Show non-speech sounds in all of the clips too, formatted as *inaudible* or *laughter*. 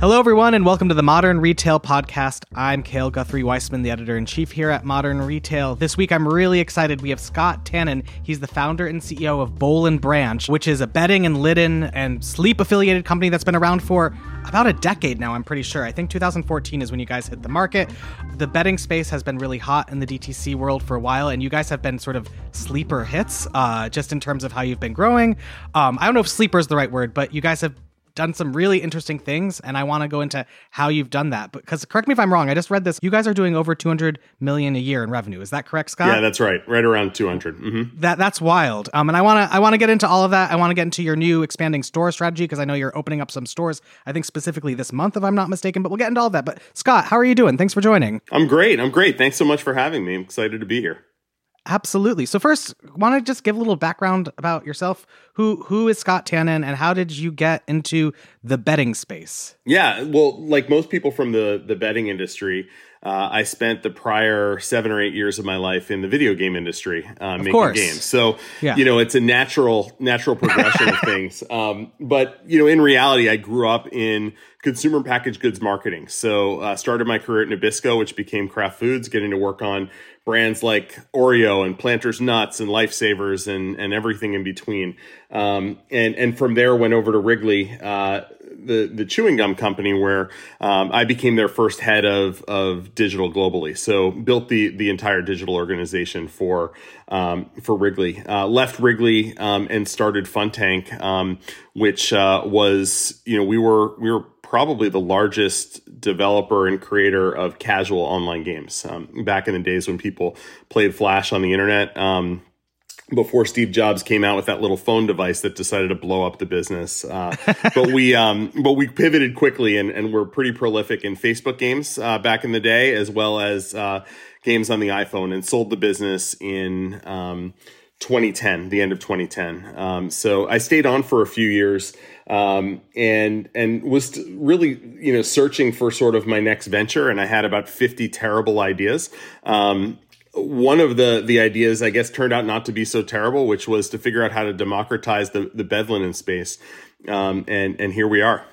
Hello, everyone, and welcome to the Modern Retail Podcast. I'm Cale Guthrie Weissman, the editor in chief here at Modern Retail. This week, I'm really excited. We have Scott Tannen. He's the founder and CEO of Boll and Branch, which is a bedding and linen and sleep affiliated company that's been around for about a decade now, I'm pretty sure. I think 2014 is when you guys hit the market. The bedding space has been really hot in the DTC world for a while, and you guys have been sort of sleeper hits uh, just in terms of how you've been growing. Um, I don't know if sleeper is the right word, but you guys have done some really interesting things and I want to go into how you've done that. Because correct me if I'm wrong, I just read this. You guys are doing over 200 million a year in revenue. Is that correct, Scott? Yeah, that's right. Right around 200. Mm-hmm. That that's wild. Um, and I want to I want to get into all of that. I want to get into your new expanding store strategy because I know you're opening up some stores. I think specifically this month, if I'm not mistaken. But we'll get into all of that. But Scott, how are you doing? Thanks for joining. I'm great. I'm great. Thanks so much for having me. I'm excited to be here. Absolutely. So first, want to just give a little background about yourself. Who who is Scott Tannen, and how did you get into the bedding space? Yeah, well, like most people from the the bedding industry, uh, I spent the prior seven or eight years of my life in the video game industry uh, making course. games. So Yeah. you know, it's a natural natural progression of *laughs* things. Um, but you know, in reality, I grew up in consumer packaged goods marketing. So uh, started my career at Nabisco, which became Kraft Foods, getting to work on brands like Oreo and Planters Nuts and Lifesavers and and everything in between. Um, and and from there went over to Wrigley. Uh, the the chewing gum company where um, I became their first head of of digital globally. So built the the entire digital organization for um, for Wrigley. Uh, left Wrigley um, and started Funtank, um, which uh, was you know we were we were probably the largest developer and creator of casual online games um, back in the days when people played Flash on the internet. Um, before Steve Jobs came out with that little phone device that decided to blow up the business. Uh, *laughs* but we um, but we pivoted quickly and, and we're pretty prolific in Facebook games uh, back in the day, as well as uh, games on the iPhone, and sold the business in um, 2010, the end of 2010. Um, so I stayed on for a few years. Um, and and was really you know searching for sort of my next venture, and I had about fifty terrible ideas. Um, one of the the ideas I guess turned out not to be so terrible, which was to figure out how to democratize the the bed linen space, um, and and here we are.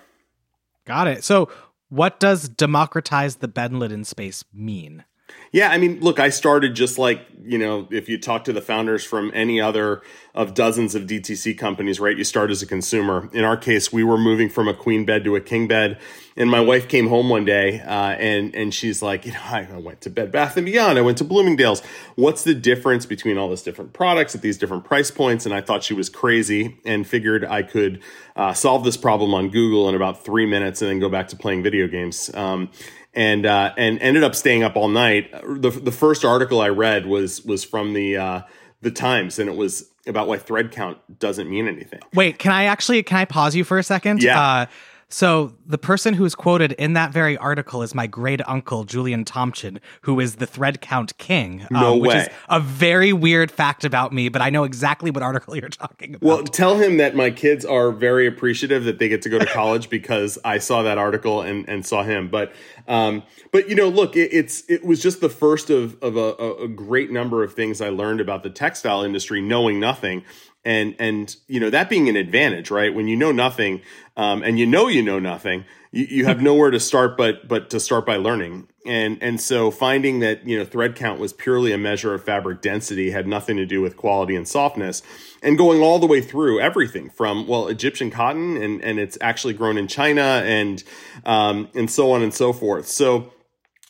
Got it. So, what does democratize the bed linen space mean? Yeah, I mean, look, I started just like, you know, if you talk to the founders from any other of dozens of DTC companies, right? You start as a consumer. In our case, we were moving from a queen bed to a king bed. And my wife came home one day, uh, and, and she's like, you know, I went to Bed Bath and Beyond. I went to Bloomingdale's. What's the difference between all these different products at these different price points? And I thought she was crazy and figured I could uh, solve this problem on Google in about three minutes and then go back to playing video games. Um, and uh, and ended up staying up all night. The the first article I read was was from the uh, the Times, and it was about why thread count doesn't mean anything. Wait, can I actually can I pause you for a second? Yeah. Uh, so the person who's quoted in that very article is my great uncle Julian Tomchin, who is the thread count king. um, No which is way. a very weird fact about me, but I know exactly what article *laughs* you're talking about. Well, tell him that my kids are very appreciative that they get to go to college because I saw that article and, and saw him. But um, but you know, look, it, it's it was just the first of of a- a great number of things I learned about the textile industry, knowing nothing. And and you know that being an advantage, right? When you know nothing, um, and you know you know nothing, you, you have nowhere to start but but to start by learning. And and so finding that you know thread count was purely a measure of fabric density, had nothing to do with quality and softness, and going all the way through everything from well Egyptian cotton and and it's actually grown in China and um, and so on and so forth. So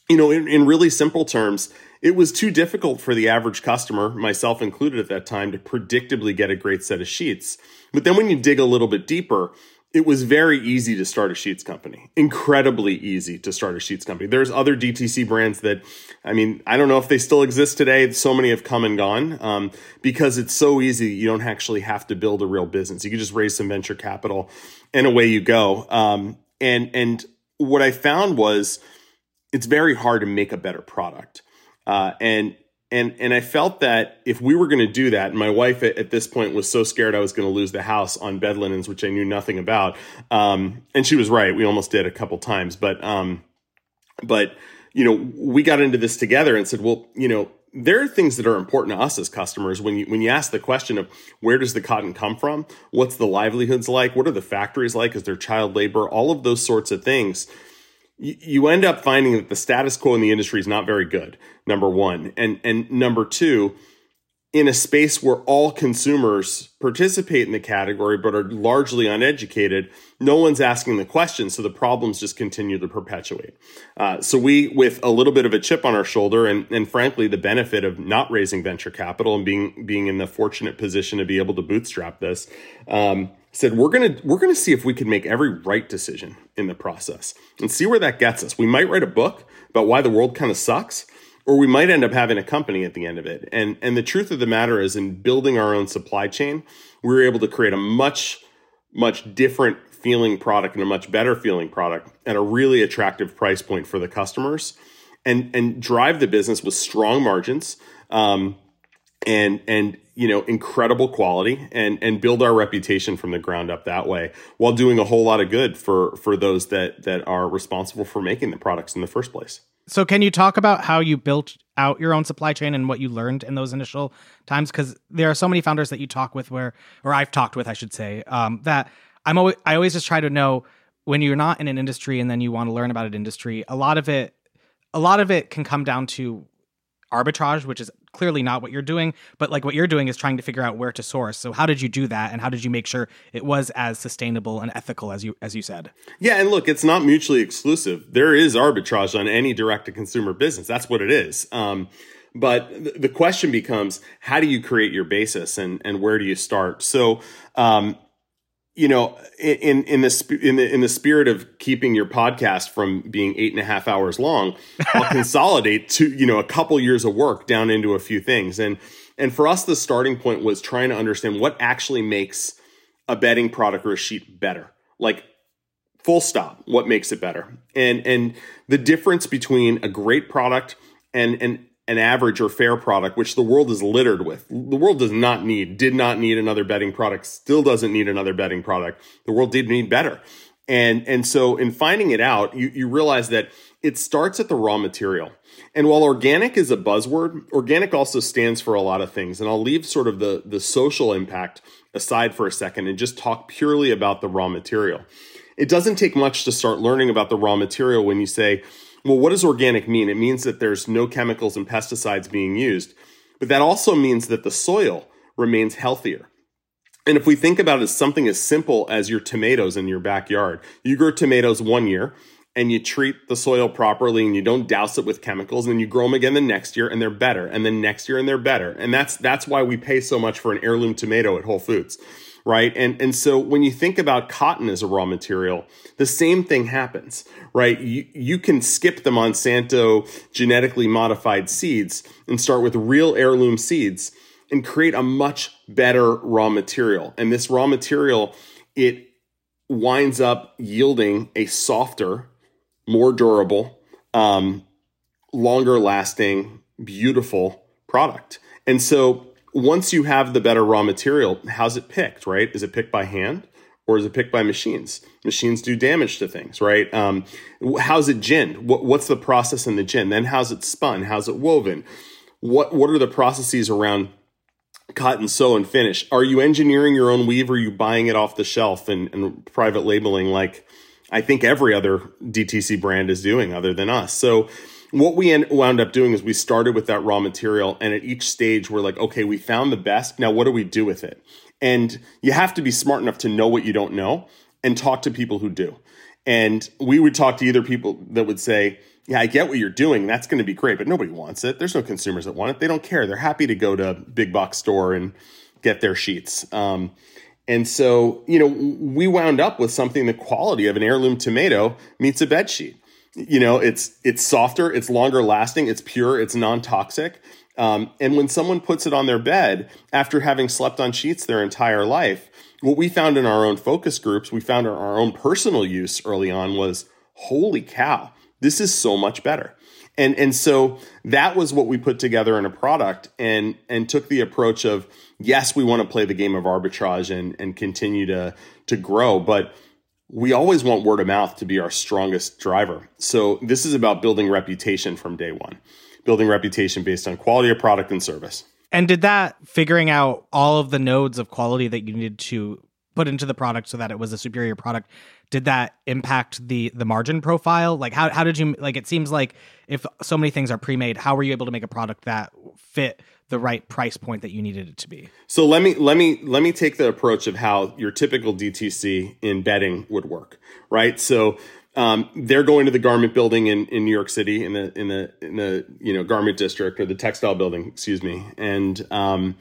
you know, in, in really simple terms, it was too difficult for the average customer, myself included at that time, to predictably get a great set of sheets. But then when you dig a little bit deeper, it was very easy to start a sheets company. Incredibly easy to start a sheets company. There's other DTC brands that, I mean, I don't know if they still exist today. So many have come and gone um, because it's so easy. You don't actually have to build a real business. You can just raise some venture capital, and away you go. Um, and and what I found was it's very hard to make a better product. Uh, and and and I felt that if we were going to do that, and my wife at, at this point was so scared I was going to lose the house on bed linens, which I knew nothing about. Um, and she was right; we almost did a couple times, but um, but you know we got into this together and said, well, you know, there are things that are important to us as customers when you when you ask the question of where does the cotton come from what's the livelihoods like what are the factories like is there child labor all of those sorts of things you, end up finding that the status quo in the industry is not very good number one and and number two in a space where all consumers participate in the category but are largely uneducated, no one's asking the questions, so the problems just continue to perpetuate. Uh, so we, with a little bit of a chip on our shoulder, and, and frankly the benefit of not raising venture capital and being being in the fortunate position to be able to bootstrap this, um, said we're gonna we're gonna see if we can make every right decision in the process and see where that gets us. We might write a book about why the world kind of sucks or we might end up having a company at the end of it. And and the truth of the matter is in building our own supply chain, we were able to create a much much different feeling product and a much better feeling product at a really attractive price point for the customers and and drive the business with strong margins um, and and you know incredible quality and and build our reputation from the ground up that way while doing a whole lot of good for for those that that are responsible for making the products in the first place so, can you talk about how you built out your own supply chain and what you learned in those initial times? Because there are so many founders that you talk with, where, or I've talked with, I should say, um, that I'm always, I always just try to know when you're not in an industry and then you want to learn about an industry. A lot of it, a lot of it can come down to arbitrage, which is clearly not what you're doing, but like what you're doing is trying to figure out where to source. So how did you do that and how did you make sure it was as sustainable and ethical as you as you said? Yeah, and look, it's not mutually exclusive. There is arbitrage on any direct to consumer business. That's what it is. Um, but the question becomes how do you create your basis and and where do you start? So um, you know, in in the in the in the spirit of keeping your podcast from being eight and a half hours long, I'll *laughs* consolidate to you know a couple years of work down into a few things. And and for us, the starting point was trying to understand what actually makes a bedding product or a sheet better. Like full stop, what makes it better? And and the difference between a great product and and an average or fair product, which the world is littered with. The world does not need, did not need another bedding product, still doesn't need another bedding product. The world did need better. And, and so in finding it out, you, you realize that it starts at the raw material. And while organic is a buzzword, organic also stands for a lot of things. And I'll leave sort of the, the social impact aside for a second and just talk purely about the raw material. It doesn't take much to start learning about the raw material when you say, well, what does organic mean? It means that there's no chemicals and pesticides being used, but that also means that the soil remains healthier. And if we think about it as something as simple as your tomatoes in your backyard, you grow tomatoes one year and you treat the soil properly and you don't douse it with chemicals and then you grow them again the next year and they're better and then next year and they're better. And that's that's why we pay so much for an heirloom tomato at Whole Foods right? And and so when you think about cotton as a raw material, the same thing happens, right? You you can skip the Monsanto genetically modified seeds and start with real heirloom seeds and create a much better raw material. And this raw material it winds up yielding a softer, more durable, um, longer lasting, beautiful product. And so once you have the better raw material, how's it picked, right? Is it picked by hand or is it picked by machines? Machines do damage to things, right? Um, how's it ginned? What, what's the process in the gin? Then how's it spun? How's it woven? What, what are the processes around cotton sew and finish? Are you engineering your own weave or are you buying it off the shelf and, and private labeling like I think every other DTC brand is doing other than us? So, what we wound up doing is we started with that raw material and at each stage we're like okay we found the best. Now what do we do with it? And you have to be smart enough to know what you don't know and talk to people who do. And we would talk to either people that would say yeah i get what you're doing. That's going to be great but nobody wants it. There's no consumers that want it. They don't care. They're happy to go to big box store and get their sheets. Um, and so you know we wound up with something the quality of an heirloom tomato meets a bed sheet you know it's it's softer it's longer lasting it's pure it's non-toxic. Um, and when someone puts it on their bed after having slept on sheets their entire life what we found in our own focus groups we found our own personal use early on was holy cow this is so much better. And and so that was what we put together in a product and and took the approach of yes we want to play the game of arbitrage and and continue to to grow. But we always want word of mouth to be our strongest driver. So this is about building reputation from day one. building reputation based on quality of product and service. And did that figuring out all of the nodes of quality that you needed to put into the product so that it was a superior product did that impact the the margin profile like how, how did you like it seems like if so many things are pre-made how were you able to make a product that fit the right price point that you needed it to be. So let me let me let me take the approach of how your typical dtc in bedding would work right? So um, they're going to the garment building in, in New York City in the in the in the you know garment district or the textile building, excuse me, and um,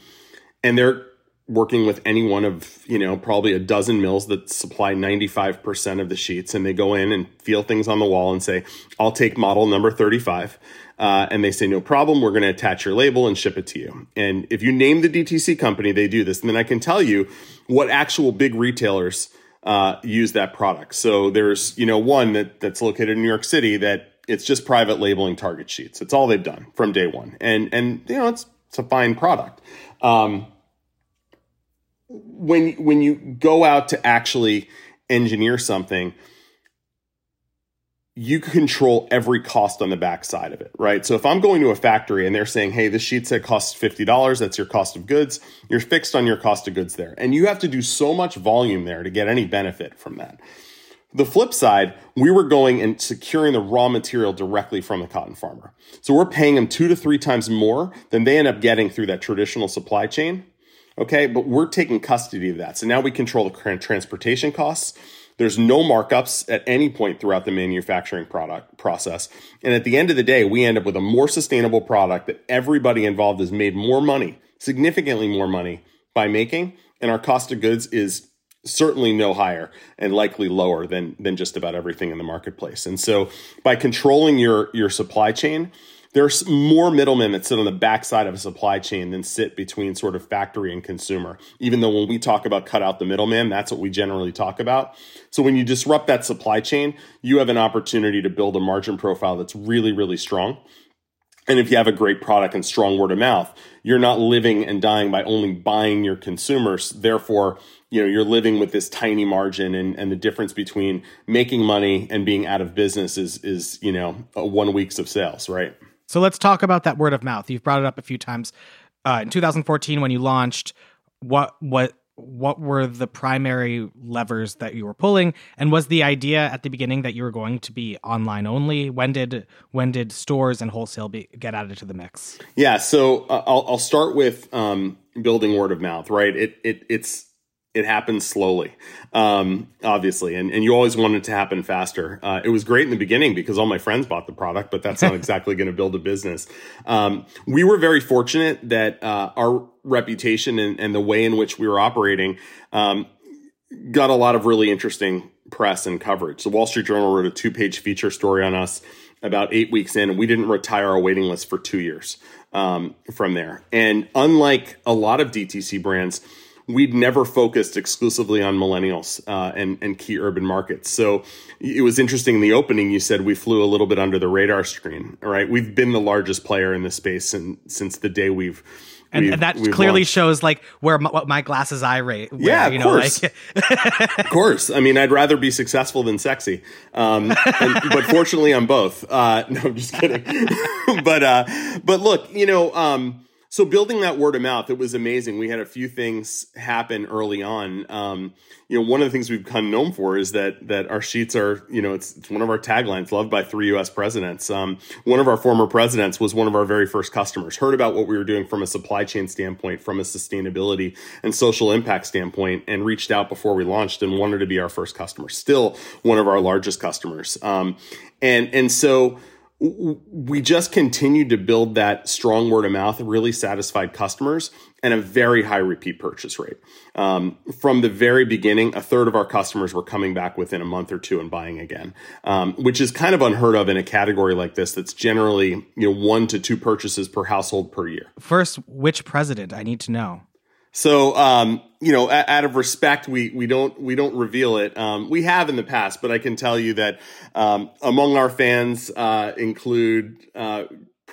and they're working with any one of you know probably a dozen mills that supply 95% of the sheets. And they go in and feel things on the wall and say i'll take model number 35 uh, and they say no problem we're going to attach your label and ship it to you. And if you name the dtc company they do this. And then i can tell you what actual big retailers uh, use that product. So there's you know one that that's located in new york city that it's just private labeling target sheets. It's all they've done from day one. And and you know it's it's a fine product. Um, when when you go out to actually engineer something you control every cost on the backside of it, right? So if I'm going to a factory and they're saying, hey, this sheet set costs $50, that's your cost of goods, you're fixed on your cost of goods there. And you have to do so much volume there to get any benefit from that. The flip side, we were going and securing the raw material directly from the cotton farmer. So we're paying them two to three times more than they end up getting through that traditional supply chain. Okay, but we're taking custody of that. So now we control the transportation costs. There's no markups at any point throughout the manufacturing product process. And at the end of the day, we end up with a more sustainable product that everybody involved has made more money, significantly more money by making. And our cost of goods is certainly no higher and likely lower than than just about everything in the marketplace. And so by controlling your your supply chain, there's more middlemen that sit on the backside of a supply chain than sit between sort of factory and consumer. Even though when we talk about cut out the middleman, that's what we generally talk about. So when you disrupt that supply chain, you have an opportunity to build a margin profile that's really, really strong. And if you have a great product and strong word of mouth, you're not living and dying by only buying your consumers. Therefore, you know, you're living with this tiny margin and, and the difference between making money and being out of business is, is, you know, one weeks of sales, right? So let's talk about that word of mouth. You've brought it up a few times. Uh, in 2014, when you launched, what what what were the primary levers that you were pulling, and was the idea at the beginning that you were going to be online only? When did when did stores and wholesale be, get added to the mix? Yeah, so uh, I'll, I'll start with um, building word of mouth. Right, it it it's it happens slowly, um, obviously, and, and you always want it to happen faster. Uh, it was great in the beginning because all my friends bought the product, but that's not *laughs* exactly going to build a business. Um, we were very fortunate that uh, our reputation and, and, the way in which we were operating um, got a lot of really interesting press and coverage. The Wall Street Journal wrote a two page feature story on us about eight weeks in, and we didn't retire our waiting list for two years um, from there. And unlike a lot of DTC brands, we'd never focused exclusively on millennials uh, and and key urban markets. So it was interesting in the opening. You said we flew a little bit under the radar screen. Right, we've been the largest player in this space and since the day we've. And, and that clearly launched. shows like where my, what my glasses eye rate. Where, yeah, of you know, course. Like of course. I mean, I'd rather be successful than sexy. Um, and, but fortunately, I'm both. Uh, *laughs* no, I'm just kidding. *laughs* but uh, but look, you know. Um, so building that word of mouth, it was amazing. We had a few things happen early on. Um, you know, one of the things we've become known for is that that our sheets are, you know, it's, it's one of our taglines, loved by three U.S. presidents. Um, one of our former presidents was one of our very first customers. Heard about what we were doing from a supply chain standpoint, from a sustainability and social impact standpoint, and reached out before we launched and wanted to be our first customer. Still one of our largest customers. Um, and and so we just continued to build that strong word of mouth, really satisfied customers, and a very high repeat purchase rate. Um, from the very beginning, a third of our customers were coming back within a month or two and buying again, um, which is kind of unheard of in a category like this. That's generally you know one to two purchases per household per year. First, which president? I need to know. So, um, you know, out of respect, we we don't we don't reveal it. Um, we have in the past, but I can tell you that um, among our fans uh, include uh,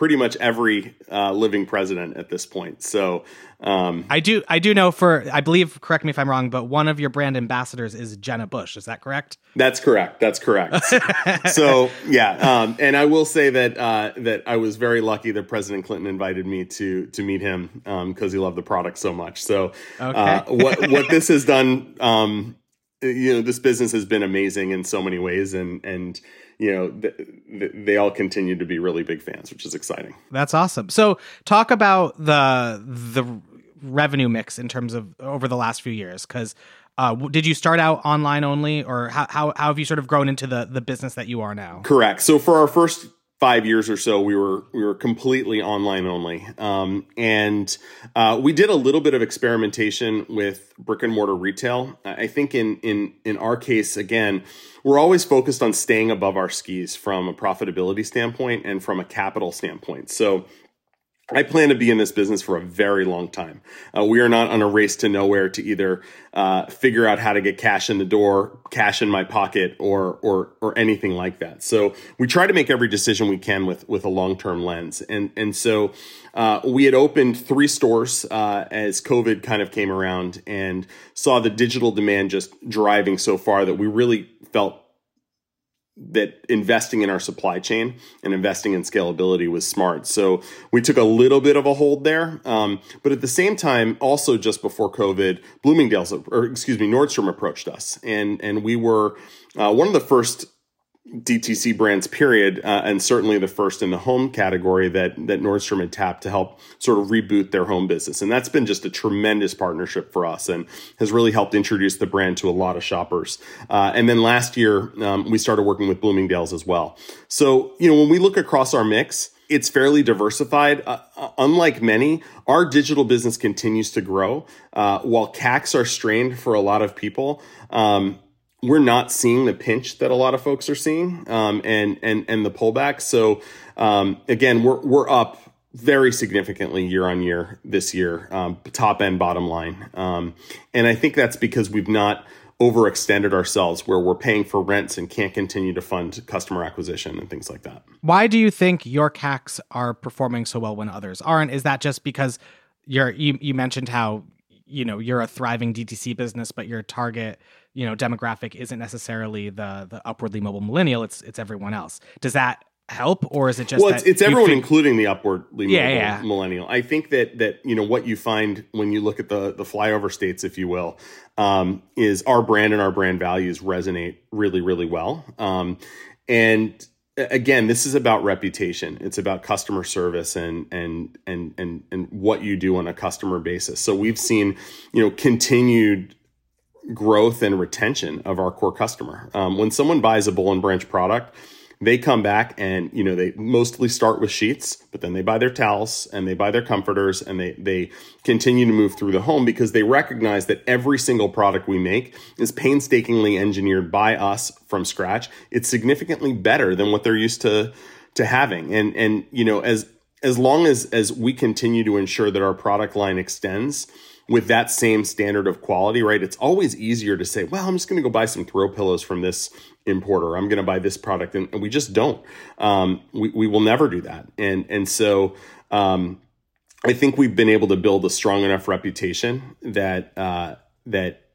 pretty much every uh, living president at this point. So um, I do I do know for I believe correct me if I'm wrong, but one of your brand ambassadors is Jenna Bush. Is that correct? That's correct. That's correct. *laughs* so yeah, um, and I will say that uh, that I was very lucky that President Clinton invited me to to meet him because um, he loved the product so much. So uh, okay. uh, *laughs* what what this has done, um, you know, this business has been amazing in so many ways, and and you know th- th- they all continue to be really big fans, which is exciting. That's awesome. So talk about the the revenue mix in terms of over the last few years? Because uh, did you start out online only, or how, how, how have you sort of grown into the the business that you are now? Correct. So for our first five years or so, we were we were completely online only, um, and uh, we did a little bit of experimentation with brick and mortar retail. I think in in in our case, again, we're always focused on staying above our skis from a profitability standpoint and from a capital standpoint. So I plan to be in this business for a very long time. Uh, we are not on a race to nowhere to either uh, figure out how to get cash in the door, cash in my pocket, or or or anything like that. So we try to make every decision we can with with a long term lens. And and so uh, we had opened three stores uh, as COVID kind of came around and saw the digital demand just driving so far that we really felt that investing in our supply chain and investing in scalability was smart. So we took a little bit of a hold there. Um, but at the same time, also just before COVID, Bloomingdale's, or excuse me, Nordstrom approached us. And, and we were uh, one of the first DTC brands, period, uh, and certainly the first in the home category that that Nordstrom had tapped to help sort of reboot their home business, and that's been just a tremendous partnership for us, and has really helped introduce the brand to a lot of shoppers. Uh, and then last year, um, we started working with Bloomingdale's as well. So you know, when we look across our mix, it's fairly diversified. Uh, uh unlike many, our digital business continues to grow. Uh, while CACs are strained for a lot of people, um, we're not seeing the pinch that a lot of folks are seeing um, and and and the pullback. So um, again, we're we're up very significantly year on year this year, um, top and bottom line, um, and I think that's because we've not overextended ourselves where we're paying for rents and can't continue to fund customer acquisition and things like that. Why do you think your CACs are performing so well when others aren't? Is that just because you're you, you mentioned how you know you're a thriving DTC business, but your target you know demographic isn't necessarily the the upwardly mobile millennial. It's it's everyone else. Does that help or is it just well it's, it's everyone think- including the upwardly yeah, yeah. millennial i think that that you know what you find when you look at the the flyover states if you will um, is our brand and our brand values resonate really really well um, and again this is about reputation it's about customer service and and and and and what you do on a customer basis so we've seen you know continued growth and retention of our core customer. Um, when someone buys a Boll and Branch product they come back and you know they mostly start with sheets but then they buy their towels and they buy their comforters and they they continue to move through the home because they recognize that every single product we make is painstakingly engineered by us from scratch. It's significantly better than what they're used to to having. And and you know as as long as as we continue to ensure that our product line extends with that same standard of quality, right? It's always easier to say, well, I'm just going to go buy some throw pillows from this importer. I'm going to buy this product. And, and we just don't. Um, we, we will never do that. And, and so, um, I think we've been able to build a strong enough reputation that, uh, that,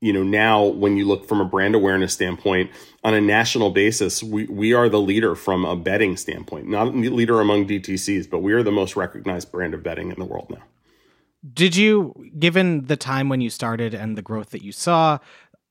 you know, now when you look from a brand awareness standpoint on a national basis, we, we are the leader from a bedding standpoint, not the leader among DTCs, but we are the most recognized brand of bedding in the world now. Did you, given the time when you started and the growth that you saw,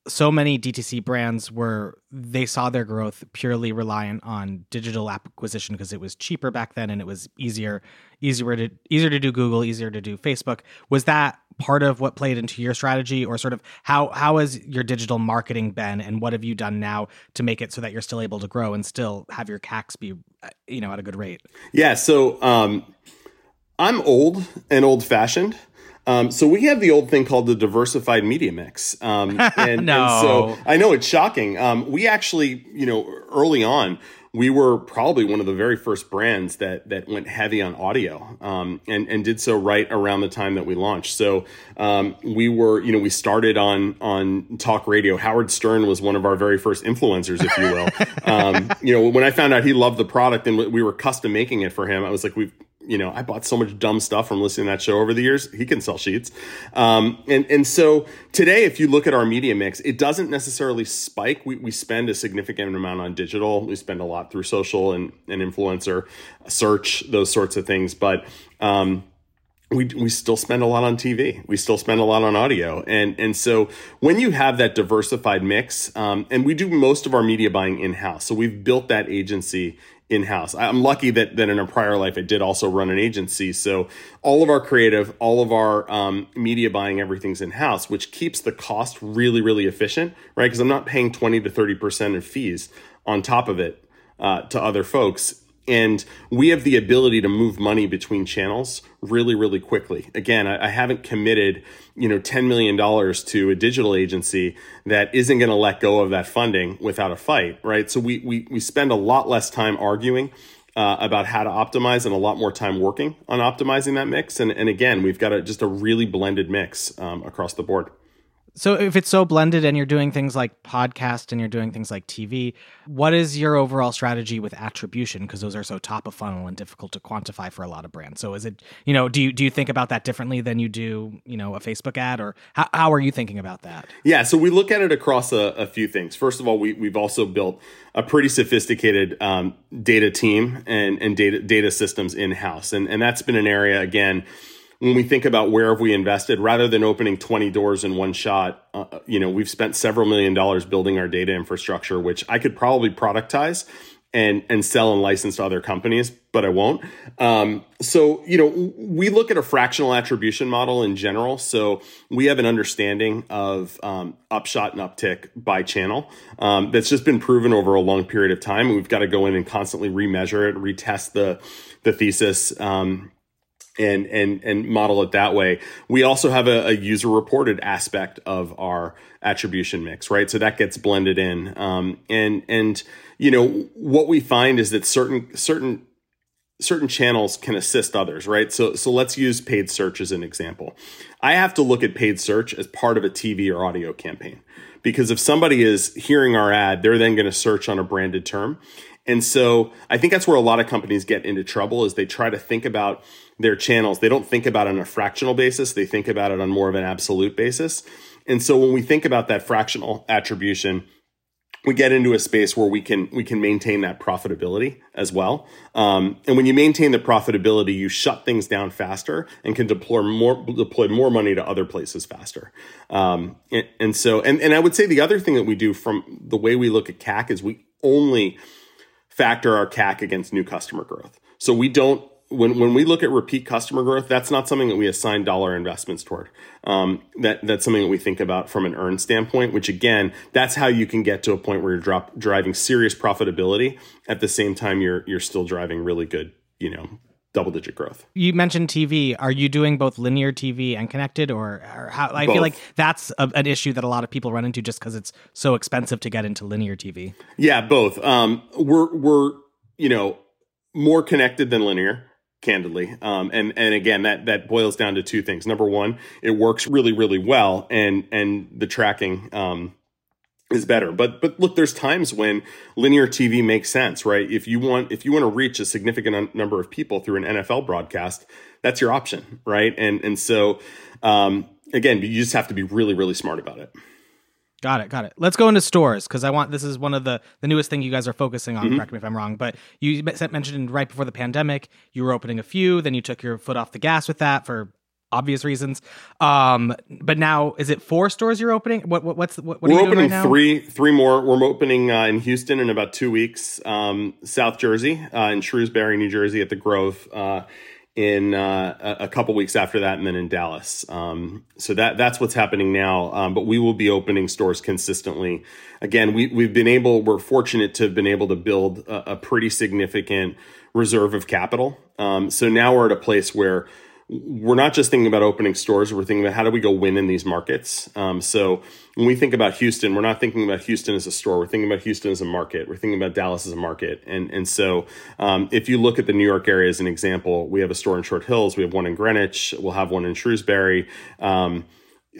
so many DTC brands were they saw their growth purely reliant on digital acquisition because it was cheaper back then and it was easier easier to easier to do Google, easier to do Facebook. Was that part of what played into your strategy or sort of how how has your digital marketing been and what have you done now to make it so that you're still able to grow and still have your CACs be you know at a good rate? Yeah, so um I'm old and old fashioned. Um, so we have the old thing called the diversified media mix. Um, *laughs* and, no. and so I know it's shocking. Um, we actually, you know, early on, we were probably one of the very first brands that that went heavy on audio, um, and and did so right around the time that we launched. So um, we were, you know, we started on on talk radio. Howard Stern was one of our very first influencers, if you will. *laughs* Um, you know, when I found out he loved the product and we were custom making it for him, I was like, we've you know, I bought so much dumb stuff from listening to that show over the years. He can sell sheets. Um, and, and so today, if you look at our media mix, it doesn't necessarily spike. We, we spend a significant amount on digital. We spend a lot through social and, and influencer search, those sorts of things. But, um, we, we still spend a lot on TV. We still spend a lot on audio. And, and so when you have that diversified mix, um, and we do most of our media buying in house. So we've built that agency in house. I'm lucky that, that in a prior life, I did also run an agency. So all of our creative, all of our um, media buying, everything's in house, which keeps the cost really, really efficient, right? Because I'm not paying 20 to 30% of fees on top of it uh, to other folks and we have the ability to move money between channels really really quickly. Again i, I haven't committed you know 10 million dollars to a digital agency that isn't going to let go of that funding without a fight right? So we we, we spend a lot less time arguing uh, about how to optimize and a lot more time working on optimizing that mix. And, and again we've got a, just a really blended mix um, across the board so if it's so blended and you're doing things like podcast and you're doing things like TV, what is your overall strategy with attribution because those are so top of funnel and difficult to quantify for a lot of brands. So is it, you know, do you do you think about that differently than you do, you know, a Facebook ad or how, how are you thinking about that? Yeah, so we look at it across a, a few things. First of all, we we've also built a pretty sophisticated um, data team and and data data systems in house. And and that's been an area again when we think about where have we invested, rather than opening 20 doors in one shot, uh, you know, we've spent several million dollars building our data infrastructure, which I could probably productize and and sell and license to other companies, but I won't. Um, so you know, we look at a fractional attribution model in general. So we have an understanding of um, upshot and uptick by channel um, that's just been proven over a long period of time. we've got to go in and constantly remeasure it, retest the the thesis. Um, and and and model it that way. We also have a, a, user reported aspect of our attribution mix, right? So that gets blended in. Um, and and you know what we find is that certain certain certain channels can assist others, right? So so let's use paid search as an example. I have to look at paid search as part of a TV or audio campaign because if somebody is hearing our ad, they're then going to search on a branded term. And so I think that's where a lot of companies get into trouble is they try to think about their channels. They don't think about it on a fractional basis. They think about it on more of an absolute basis. And so when we think about that fractional attribution, we get into a space where we can we can maintain that profitability as well. Um, and when you maintain the profitability, you shut things down faster and can deploy more deploy more money to other places faster. Um, and, and so and and I would say the other thing that we do from the way we look at CAC is we only factor our CAC against new customer growth. So we don't when when we look at repeat customer growth, that's not something that we assign dollar investments toward. Um, that that's something that we think about from an earn standpoint. Which again, that's how you can get to a point where you're drop, driving serious profitability at the same time you're you're still driving really good, you know, double digit growth. You mentioned TV. Are you doing both linear TV and connected, or, or how? I both. feel like that's a, an issue that a lot of people run into just because it's so expensive to get into linear TV. Yeah, both. Um, we're we're you know more connected than linear candidly. Um, and and again, that that boils down to two things. Number one, it works really really well, and and the tracking. Um, is better but but look there's times when linear tv makes sense right if you want if you want to reach a significant number of people through an nfl broadcast that's your option right and and so um, again you just have to be really really smart about it Got it, got it. Let's go into stores because I want this is one of the the newest thing you guys are focusing on. Mm-hmm. Correct me if I'm wrong, but you mentioned right before the pandemic you were opening a few, then you took your foot off the gas with that for obvious reasons. Um, but now is it four stores you're opening? What, what what's what, what we're opening right three three more. We're opening uh, in Houston in about two weeks. Um, South Jersey uh, in Shrewsbury, New Jersey at the Grove. Uh, in uh, a couple weeks after that, and then in Dallas. Um, so that that's what's happening now. Um, but we will be opening stores consistently. Again, we we've been able. We're fortunate to have been able to build a, a pretty significant reserve of capital. Um, so now we're at a place where we're not just thinking about opening stores. We're thinking about how do we go win in these markets. Um, so when we think about Houston, we're not thinking about Houston as a store. We're thinking about Houston as a market. We're thinking about Dallas as a market. And and so um, if you look at the New York area as an example, we have a store in Short Hills. We have one in Greenwich. We'll have one in Shrewsbury. Um,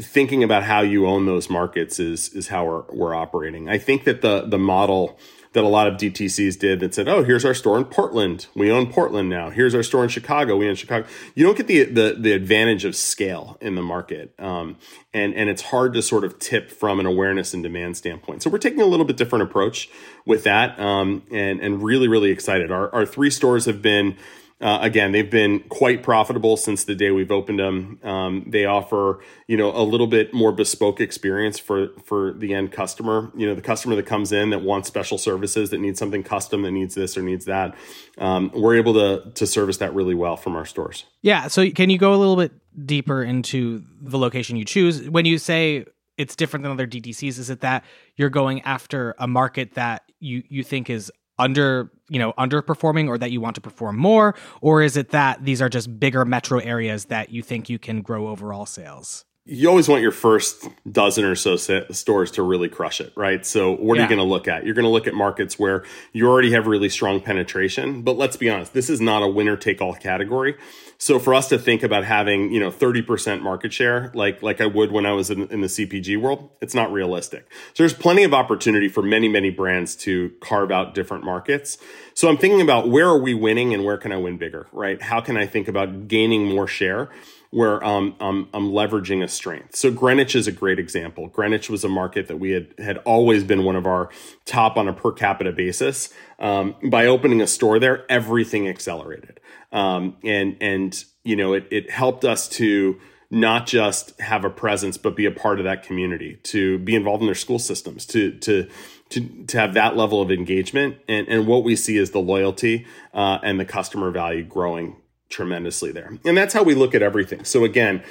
thinking about how you own those markets is is how we're we're operating. I think that the the model that a lot of DTCs did that said, "Oh, here's our store in Portland. We own Portland now. Here's our store in Chicago. We own Chicago." You don't get the the, the advantage of scale in the market, um, and and it's hard to sort of tip from an awareness and demand standpoint. So we're taking a little bit different approach with that, um, and and really really excited. Our our three stores have been uh, again, they've been quite profitable since the day we've opened them. Um, they offer, you know, a little bit more bespoke experience for for the end customer. You know, the customer that comes in that wants special services, that needs something custom, that needs this or needs that. Um, we're able to to service that really well from our stores. Yeah. So, can you go a little bit deeper into the location you choose when you say it's different than other DTCs? Is it that you're going after a market that you you think is under you know underperforming or that you want to perform more? Or is it that these are just bigger metro areas that you think you can grow overall sales you always want your first dozen or so stores to really crush it, right? So, what yeah. are you going to look at? You're going to look at markets where you already have really strong penetration. But let's be honest, this is not a winner take all category. So, for us to think about having, you know, 30% market share, like, like I would when I was in, in the CPG world, it's not realistic. So, there's plenty of opportunity for many, many brands to carve out different markets. So, I'm thinking about where are we winning and where can I win bigger, right? How can I think about gaining more share? Where um, I'm, I'm leveraging a strength. So Greenwich is a great example. Greenwich was a market that we had had always been one of our top on a per capita basis. Um, by opening a store there, everything accelerated, um, and and you know it it helped us to not just have a presence but be a part of that community to be involved in their school systems to to to, to have that level of engagement and, and what we see is the loyalty uh, and the customer value growing tremendously there. And that's how we look at everything. So again,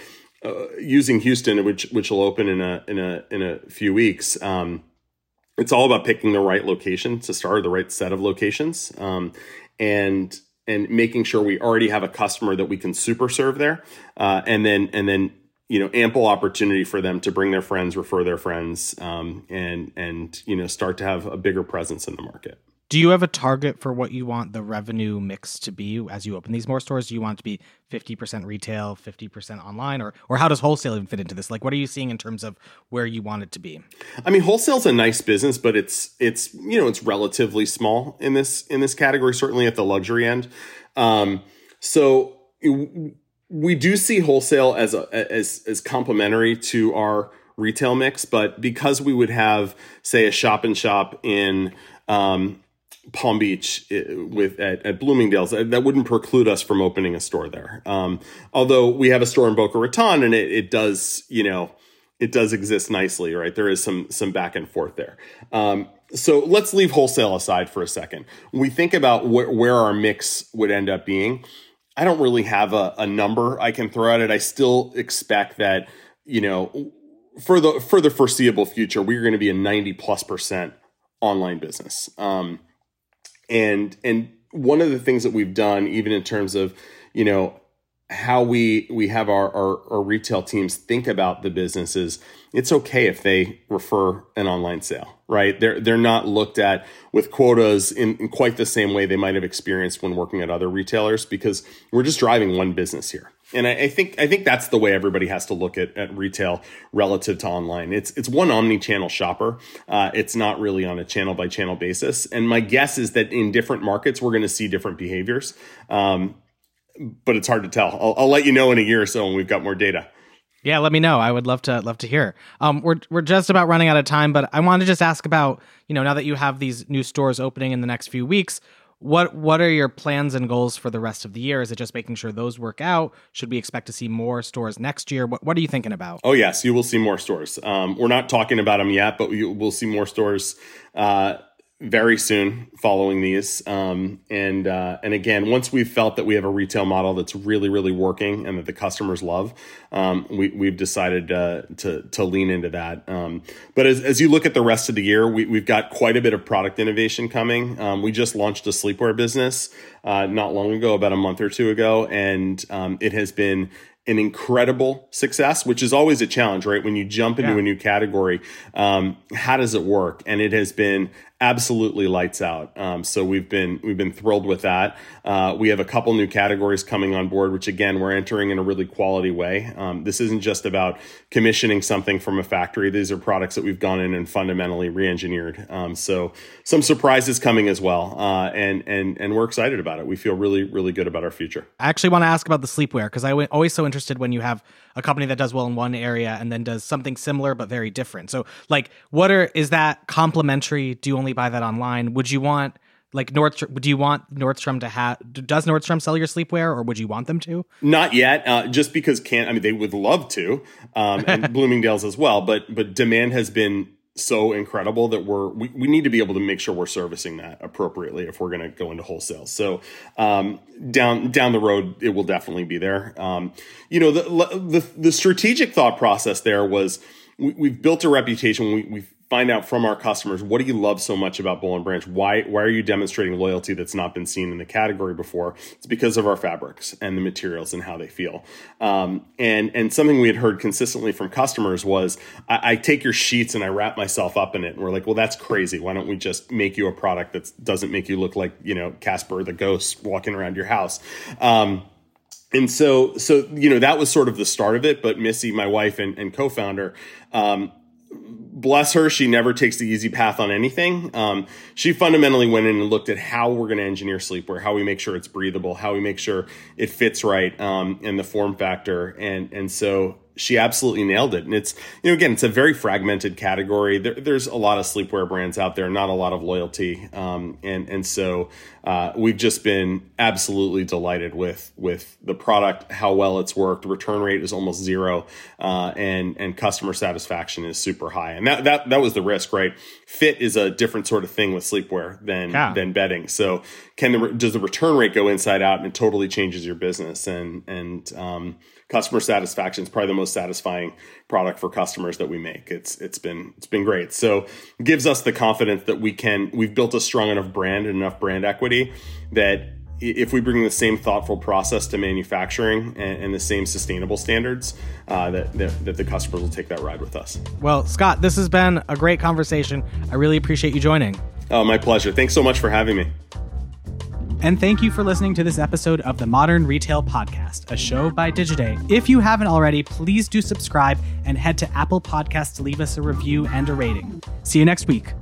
uh, using Houston, which which will open in a in a in a few weeks. Um, it's all about picking the right location to start, the right set of locations, um, and and making sure we already have a customer that we can super serve there, uh, and then and then you know ample opportunity for them to bring their friends, refer their friends, um, and and you know start to have a bigger presence in the market. Do you have a target for what you want the revenue mix to be as you open these more stores? Do you want it to be 50% retail, 50% online, or or how does wholesale even fit into this? Like what are you seeing in terms of where you want it to be? I mean, wholesale's a nice business, but it's it's you know, it's relatively small in this in this category, certainly at the luxury end. Um, so we do see wholesale as a, as as complementary to our retail mix, but because we would have say a shop and shop in um, Palm Beach eh, with at, at, Bloomingdale's, that wouldn't preclude us from opening a store there. Um, although we have a store in Boca Raton, and it, it, does, you know, it does exist nicely, right? There is some some back and forth there. Um, so let's leave wholesale aside for a second. We think about wh- where our mix would end up being, I don't really have a, a number I can throw at it. I still expect that, you know, for the for the foreseeable future, we're going to be a ninety plus percent online business. Um, and and one of the things that we've done even in terms of you know how we we have our, our, our retail teams think about the businesses it's okay if they refer an online sale right? They're they're not looked at with quotas in, in quite the same way they might have experienced when working at other retailers because we're just driving one business here and I, I, think I think that's the way everybody has to look at, at retail relative to online. It's it's one omni-channel shopper. Uh, it's not really on a channel by channel basis. And my guess is that in different markets, we're going to see different behaviors. Um, but it's hard to tell. I'll, I'll let you know in a year or so when we've got more data. Yeah, let me know. I would love to love to hear. Um, we're we're just about running out of time, but I want to just ask about you know now that you have these new stores opening in the next few weeks, what what are your plans and goals for the rest of the year? Is it just making sure those work out? Should we expect to see more stores next year? What what are you thinking about? Oh yes, you will see more stores. Um, we're not talking about them yet, but we, will see more stores. Uh, very soon following these. Um, and uh, and again, once we've felt that we have a retail model that's really really working and that the customers love, um, we we've decided uh, to to lean into that. Um, but as, as you look at the rest of the year, we, we've got quite a bit of product innovation coming. Um, we just launched a sleepwear business uh, not long ago, about a month or two ago, and um, it has been an incredible success, which is always a challenge, right? When you jump into yeah. a new category, um, how does it work? And it has been absolutely lights out. Um, so we've been we've been thrilled with that. Uh, we have a couple new categories coming on board, which again we're entering in a really quality way. Um, this isn't just about commissioning something from a factory. These are products that we've gone in and fundamentally re-engineered. Um, so some surprises coming as well, uh, and and and we're excited about it. We feel really really good about our future. I actually want to ask about the sleepwear because I'm always so interested when you have a company that does well in one area and then does something similar but very different. So like what are is that complementary? Do you only buy that online? Would you want like Nordstrom, do you want Nordstrom to have? Does Nordstrom sell your sleepwear, or would you want them to? Not yet, uh, just because can't. I mean, they would love to, um, and *laughs* Bloomingdale's as well. But but demand has been so incredible that we're we, we need to be able to make sure we're servicing that appropriately if we're going to go into wholesale. So um, down down the road it will definitely be there. Um, you know the, the the strategic thought process there was we, have built a reputation. We, we've find out from our customers what do you love so much about Boll and Branch? Why why are you demonstrating loyalty that's not been seen in the category before? It's because of our fabrics and the materials and how they feel. Um, and and something we had heard consistently from customers was I, I, take your sheets and I wrap myself up in it, and we're like, well, that's crazy. Why don't we just make you a product that doesn't make you look like you know Casper the ghost walking around your house? Um, and so so you know that was sort of the start of it but missy my wife and, and co-founder um, bless her, she never takes the easy path on anything. Um, she fundamentally went in and looked at how we're going to engineer sleepwear, how we make sure it's breathable, how we make sure it fits right, um, and the form factor. And and so she absolutely nailed it. And it's, you know, again, it's a very fragmented category. There, there's a lot of sleepwear brands out there, not a lot of loyalty. Um, and, and so, uh, we've just been absolutely delighted with, with the product, how well it's worked. Return rate is almost zero. Uh, and, and customer satisfaction is super high. And that, that, that was the risk, right? Fit is a different sort of thing with sleepwear than, yeah. than bedding. So can the, does the return rate go inside out and it totally changes your business? And, and, um, customer satisfaction is probably the most satisfying product for customers that we make. It's it's been it's been great. So it gives us the confidence that we can we've built a strong enough brand and enough brand equity that if we bring the same thoughtful process to manufacturing and, and the same sustainable standards, uh, that, that, that the customers will take that ride with us. Well, Scott, this has been a great conversation. I really appreciate you joining. Oh, my pleasure. Thanks so much for having me. And thank you for listening to this episode of the Modern Retail Podcast, a show by Digiday. If you haven't already, please do subscribe and head to Apple Podcasts to leave us a review and a rating. See you next week.